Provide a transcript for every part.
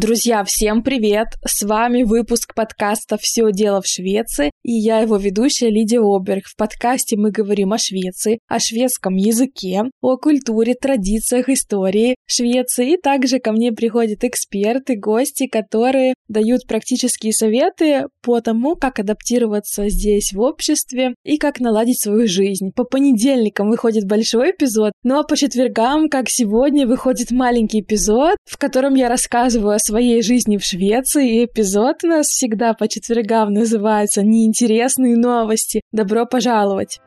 Друзья, всем привет! С вами выпуск подкаста «Все дело в Швеции» и я его ведущая Лидия Оберг. В подкасте мы говорим о Швеции, о шведском языке, о культуре, традициях, истории Швеции. И также ко мне приходят эксперты, гости, которые дают практические советы по тому, как адаптироваться здесь в обществе и как наладить свою жизнь. По понедельникам выходит большой эпизод, ну а по четвергам, как сегодня, выходит маленький эпизод, в котором я рассказываю своей жизни в Швеции, и эпизод у нас всегда по четвергам называется «Неинтересные новости». Добро пожаловать!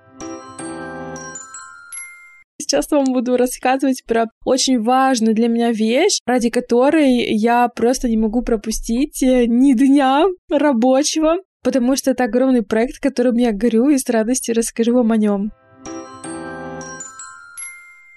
Сейчас вам буду рассказывать про очень важную для меня вещь, ради которой я просто не могу пропустить э, ни дня рабочего, потому что это огромный проект, которым я горю и с радостью расскажу вам о нем.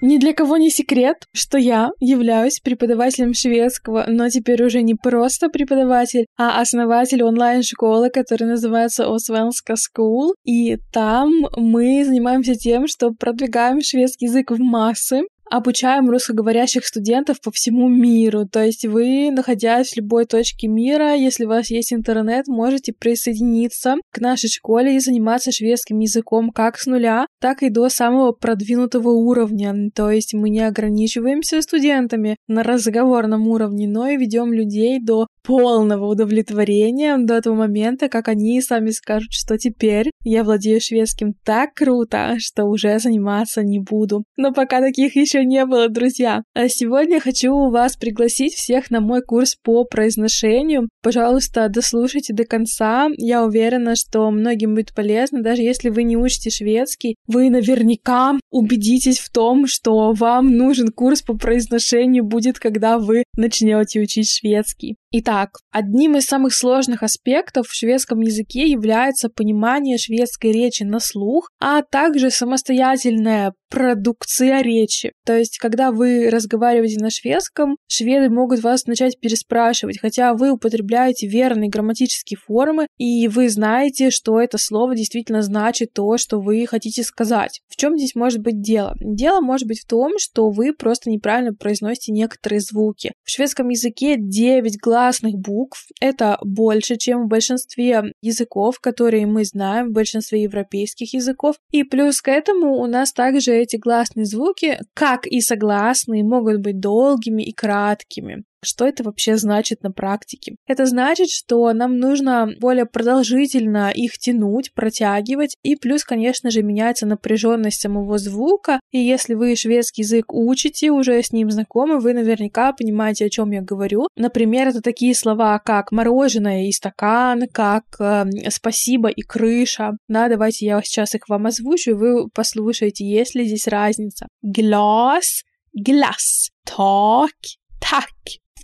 Ни для кого не секрет, что я являюсь преподавателем шведского, но теперь уже не просто преподаватель, а основатель онлайн-школы, которая называется Освенска School. И там мы занимаемся тем, что продвигаем шведский язык в массы обучаем русскоговорящих студентов по всему миру. То есть вы, находясь в любой точке мира, если у вас есть интернет, можете присоединиться к нашей школе и заниматься шведским языком как с нуля, так и до самого продвинутого уровня. То есть мы не ограничиваемся студентами на разговорном уровне, но и ведем людей до полного удовлетворения до этого момента, как они сами скажут, что теперь я владею шведским так круто, что уже заниматься не буду. Но пока таких еще не было, друзья. А сегодня хочу вас пригласить всех на мой курс по произношению. Пожалуйста, дослушайте до конца. Я уверена, что многим будет полезно, даже если вы не учите шведский, вы наверняка убедитесь в том, что вам нужен курс по произношению будет, когда вы начнете учить шведский. Итак, одним из самых сложных аспектов в шведском языке является понимание шведской речи на слух, а также самостоятельная продукция речи. То есть, когда вы разговариваете на шведском, шведы могут вас начать переспрашивать, хотя вы употребляете верные грамматические формы, и вы знаете, что это слово действительно значит то, что вы хотите сказать. В чем здесь может быть дело? Дело может быть в том, что вы просто неправильно произносите некоторые звуки. В шведском языке 9 глав гласных букв. Это больше, чем в большинстве языков, которые мы знаем, в большинстве европейских языков. И плюс к этому у нас также эти гласные звуки, как и согласные, могут быть долгими и краткими. Что это вообще значит на практике? Это значит, что нам нужно более продолжительно их тянуть, протягивать, и плюс, конечно же, меняется напряженность самого звука. И если вы шведский язык учите, уже с ним знакомы, вы наверняка понимаете, о чем я говорю. Например, это такие слова, как мороженое и стакан, как э, спасибо и крыша. Да, давайте я сейчас их вам озвучу, и вы послушаете, есть ли здесь разница. Глаз, глаз, так, так.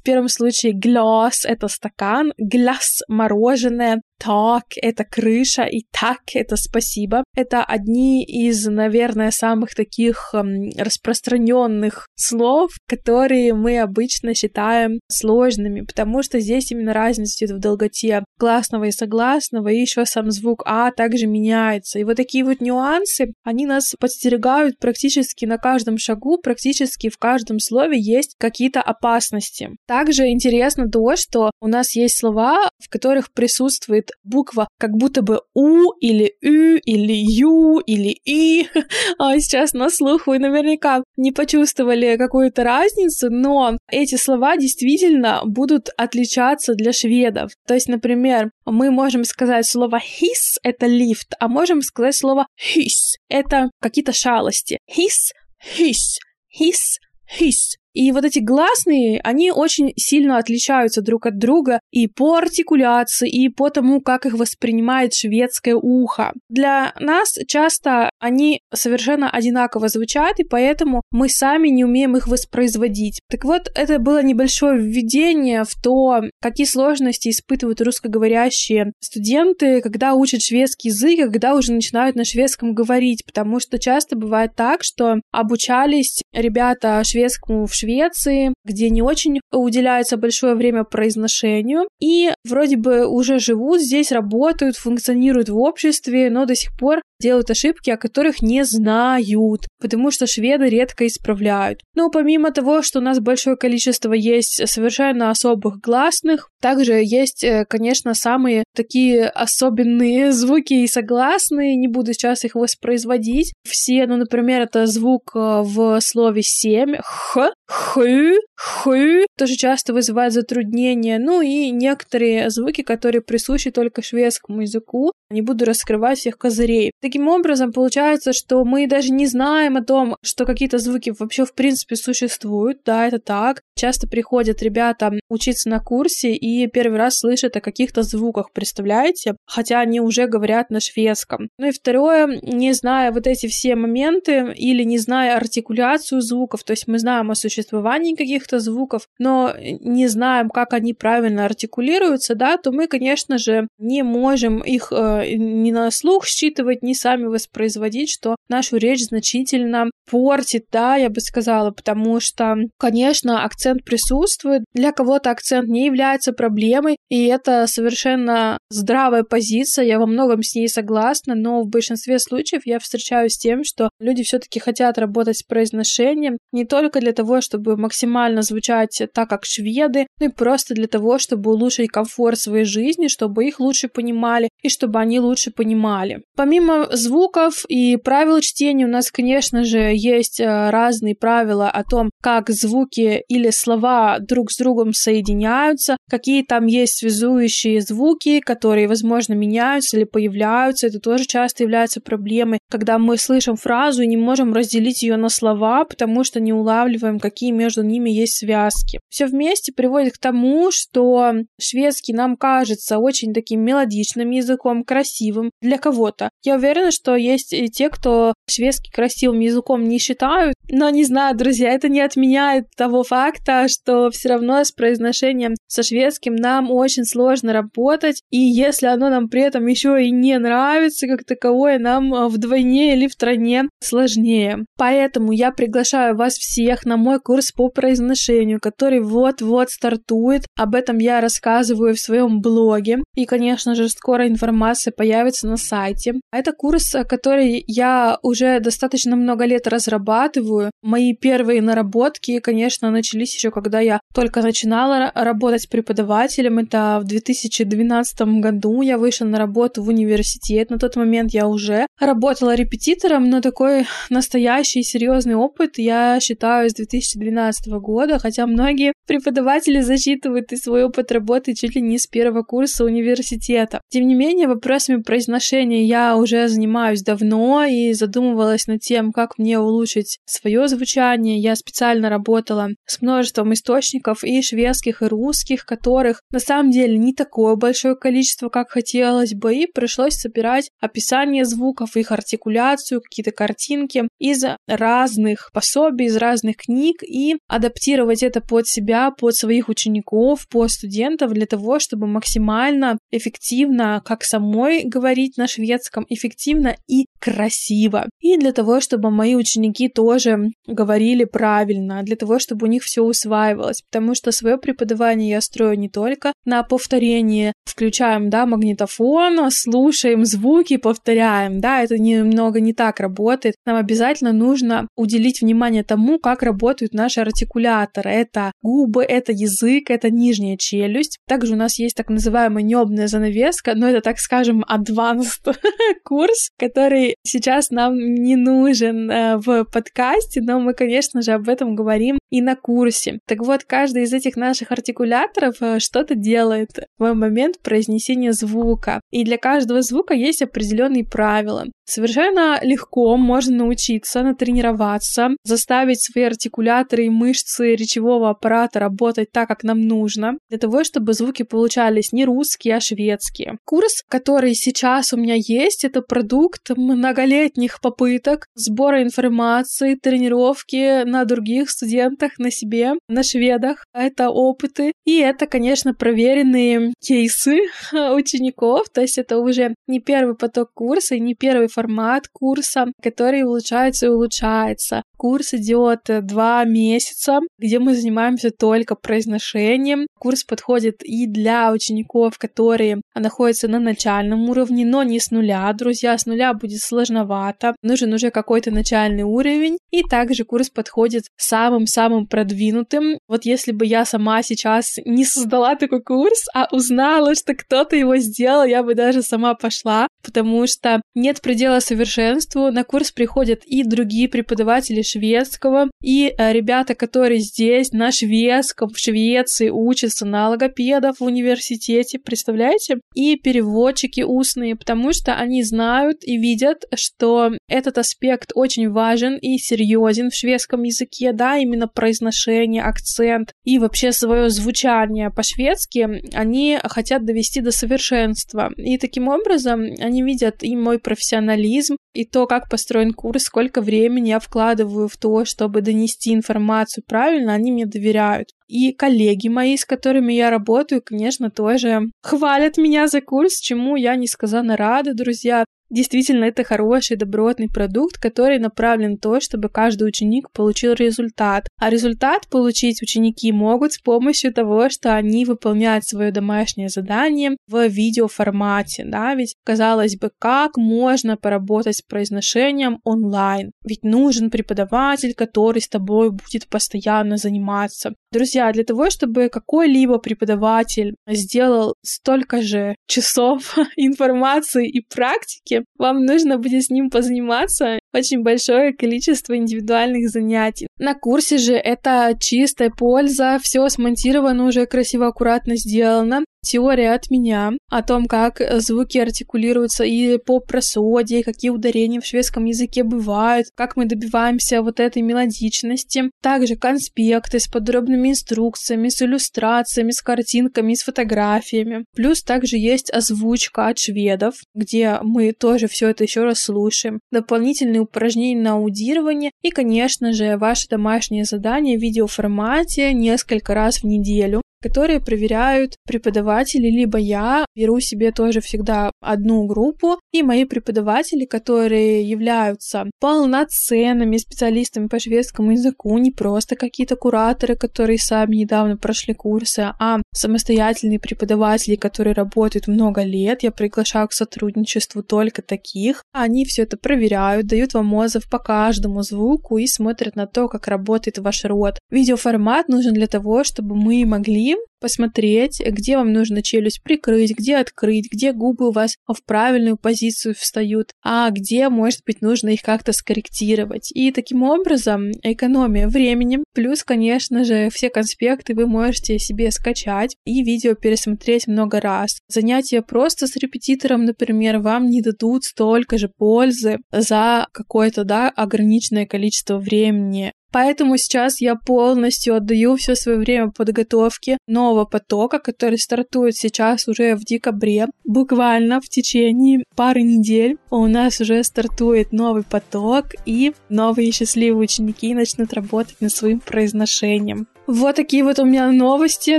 В первом случае глаз — это стакан, глаз — мороженое, так — это крыша, и так — это спасибо. Это одни из, наверное, самых таких эм, распространенных слов, которые мы обычно считаем сложными, потому что здесь именно разница в долготе гласного и согласного, и еще сам звук А также меняется. И вот такие вот нюансы, они нас подстерегают практически на каждом шагу, практически в каждом слове есть какие-то опасности. Также интересно то, что у нас есть слова, в которых присутствует буква как будто бы У или Ю или Ю или И. А сейчас на слух вы наверняка не почувствовали какую-то разницу, но эти слова действительно будут отличаться для шведов. То есть, например, мы можем сказать слово his — это лифт, а можем сказать слово his — это какие-то шалости. His, his, his, his. И вот эти гласные, они очень сильно отличаются друг от друга и по артикуляции, и по тому, как их воспринимает шведское ухо. Для нас часто они совершенно одинаково звучат, и поэтому мы сами не умеем их воспроизводить. Так вот, это было небольшое введение в то, какие сложности испытывают русскоговорящие студенты, когда учат шведский язык, и когда уже начинают на шведском говорить, потому что часто бывает так, что обучались ребята шведскому в Швеции, где не очень уделяется большое время произношению, и вроде бы уже живут здесь, работают, функционируют в обществе, но до сих пор делают ошибки, о которых не знают, потому что шведы редко исправляют. Но помимо того, что у нас большое количество есть совершенно особых гласных, также есть, э, конечно, самые такие особенные звуки и согласные, не буду сейчас их воспроизводить. Все, ну, например, это звук э, в слове «семь», «х», «хы», «хы», тоже часто вызывает затруднения, ну и некоторые звуки, которые присущи только шведскому языку, не буду раскрывать всех козырей. Таким образом, получается, что мы даже не знаем о том, что какие-то звуки вообще в принципе существуют. Да, это так. Часто приходят ребята учиться на курсе и первый раз слышат о каких-то звуках, представляете? Хотя они уже говорят на шведском. Ну и второе, не зная вот эти все моменты или не зная артикуляцию звуков, то есть мы знаем о существовании каких-то звуков, но не знаем, как они правильно артикулируются, да, то мы, конечно же, не можем их э, ни на слух считывать, ни сами воспроизводить, что нашу речь значительно портит, да, я бы сказала, потому что, конечно, акцент присутствует. Для кого-то акцент не является проблемой, и это совершенно здравая позиция, я во многом с ней согласна, но в большинстве случаев я встречаюсь с тем, что люди все-таки хотят работать с произношением не только для того, чтобы максимально звучать так, как шведы, но и просто для того, чтобы улучшить комфорт своей жизни, чтобы их лучше понимали и чтобы они лучше понимали. Помимо звуков и правил чтения у нас, конечно же, есть э, разные правила о том, как звуки или слова друг с другом соединяются, какие там есть связующие звуки, которые, возможно, меняются или появляются. Это тоже часто является проблемой, когда мы слышим фразу и не можем разделить ее на слова, потому что не улавливаем, какие между ними есть связки. Все вместе приводит к тому, что шведский нам кажется очень таким мелодичным языком, красивым для кого-то. Я уверена, что есть и те, кто шведский красивым языком не считают, но не знаю, друзья, это не отменяет того факта, что все равно с произношением со шведским нам очень сложно работать, и если оно нам при этом еще и не нравится как таковое, нам э, вдвойне или втройне сложнее. Поэтому я приглашаю вас всех на мой курс по произношению, который вот-вот стартует. Об этом я рассказываю в своем блоге. И, конечно же, скоро информация появится на сайте. Это курс, который я уже достаточно много лет разрабатываю. Мои первые наработки, конечно, начались еще когда я только начинала работать преподавателем. Это в 2012 году я вышла на работу в университет. На тот момент я уже работала репетитором, но такой настоящий серьезный опыт я считаю с 2012 года, хотя многие преподаватели засчитывают и свой опыт работы чуть ли не с первого курса университета. Тем не менее, вопросами произношения я уже занимаюсь давно и задумывалась над тем, как мне улучшить свое звучание. Я специально работала с множеством источников и шведских, и русских, которых на самом деле не такое большое количество, как хотелось бы, и пришлось собирать описание звуков, их артикуляцию, какие-то картинки из разных пособий, из разных книг и адаптировать это под себя, под своих учеников, под студентов для того, чтобы максимально эффективно, как самой говорить на шведском, эффективно и красиво. И для того, чтобы мои ученики тоже говорили правильно, для того, чтобы у них все усваивалось, потому что свое преподавание я строю не только на повторении, включаем, да, магнитофон, слушаем звуки, повторяем, да, это немного не так работает. Нам обязательно нужно уделить внимание тому, как работают наши артикуляторы. Это губы, это язык, это нижняя челюсть. Также у нас есть так называемая небная занавеска, но это, так скажем, advanced курс, который сейчас нам не нужен э, в подкасте, но мы, конечно же, об этом говорим и на курсе. Так вот, каждый из этих наших артикуляторов э, что-то делает в момент произнесения звука. И для каждого звука есть определенные правила. Совершенно легко можно научиться, натренироваться, заставить свои артикуляторы и мышцы речевого аппарата работать так, как нам нужно, для того, чтобы звуки получались не русские, а шведские. Курс, который сейчас у меня есть, это продукт многолетних попыток сбора информации, тренировки на других студентах, на себе, на шведах. Это опыты. И это, конечно, проверенные кейсы учеников. То есть это уже не первый поток курса, не первый формат курса, который улучшается и улучшается. Курс идет два месяца, где мы занимаемся только произношением. Курс подходит и для учеников, которые находятся на начальном уровне, но не с нуля. Друзья, с нуля будет сложновато. Нужен уже какой-то начальный уровень. И также курс подходит самым-самым продвинутым. Вот если бы я сама сейчас не создала такой курс, а узнала, что кто-то его сделал, я бы даже сама пошла, потому что нет предела совершенству. На курс приходят и другие преподаватели шведского, и э, ребята, которые здесь на шведском в Швеции учатся на логопедов в университете, представляете? И переводчики устные, потому что они знают и видят, что этот аспект очень важен и серьезен в шведском языке, да, именно произношение, акцент и вообще свое звучание по-шведски они хотят довести до совершенства. И таким образом они видят и мой профессионализм, и то, как построен курс, сколько времени я вкладываю в то, чтобы донести информацию правильно, они мне доверяют. И коллеги мои, с которыми я работаю, конечно, тоже хвалят меня за курс, чему я несказанно рада, друзья. Действительно, это хороший, добротный продукт, который направлен на то, чтобы каждый ученик получил результат. А результат получить ученики могут с помощью того, что они выполняют свое домашнее задание в видеоформате, да, ведь, казалось бы, как можно поработать с произношением онлайн? Ведь нужен преподаватель, который с тобой будет постоянно заниматься. Друзья, для того, чтобы какой-либо преподаватель сделал столько же часов информации и практики, вам нужно будет с ним позаниматься очень большое количество индивидуальных занятий. На курсе же это чистая польза, все смонтировано уже красиво, аккуратно сделано теория от меня о том, как звуки артикулируются и по просоде, какие ударения в шведском языке бывают, как мы добиваемся вот этой мелодичности. Также конспекты с подробными инструкциями, с иллюстрациями, с картинками, с фотографиями. Плюс также есть озвучка от шведов, где мы тоже все это еще раз слушаем. Дополнительные упражнения на аудирование и, конечно же, ваше домашнее задание в видеоформате несколько раз в неделю которые проверяют преподаватели, либо я беру себе тоже всегда одну группу, и мои преподаватели, которые являются полноценными специалистами по шведскому языку, не просто какие-то кураторы, которые сами недавно прошли курсы, а самостоятельные преподаватели, которые работают много лет, я приглашаю к сотрудничеству только таких. Они все это проверяют, дают вам отзыв по каждому звуку и смотрят на то, как работает ваш рот. Видеоформат нужен для того, чтобы мы могли посмотреть, где вам нужно челюсть прикрыть, где открыть, где губы у вас в правильную позицию встают, а где, может быть, нужно их как-то скорректировать. И таким образом экономия времени, плюс, конечно же, все конспекты вы можете себе скачать и видео пересмотреть много раз. Занятия просто с репетитором, например, вам не дадут столько же пользы за какое-то, да, ограниченное количество времени. Поэтому сейчас я полностью отдаю все свое время подготовке нового потока, который стартует сейчас уже в декабре. Буквально в течение пары недель у нас уже стартует новый поток, и новые счастливые ученики начнут работать над своим произношением. Вот такие вот у меня новости,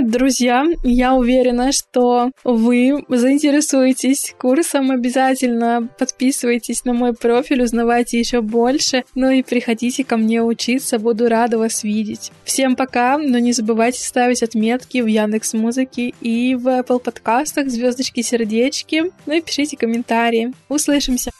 друзья. Я уверена, что вы заинтересуетесь курсом. Обязательно подписывайтесь на мой профиль, узнавайте еще больше. Ну и приходите ко мне учиться, буду рада вас видеть. Всем пока, но не забывайте ставить отметки в Яндекс Музыке и в Apple подкастах, звездочки, сердечки. Ну и пишите комментарии. Услышимся!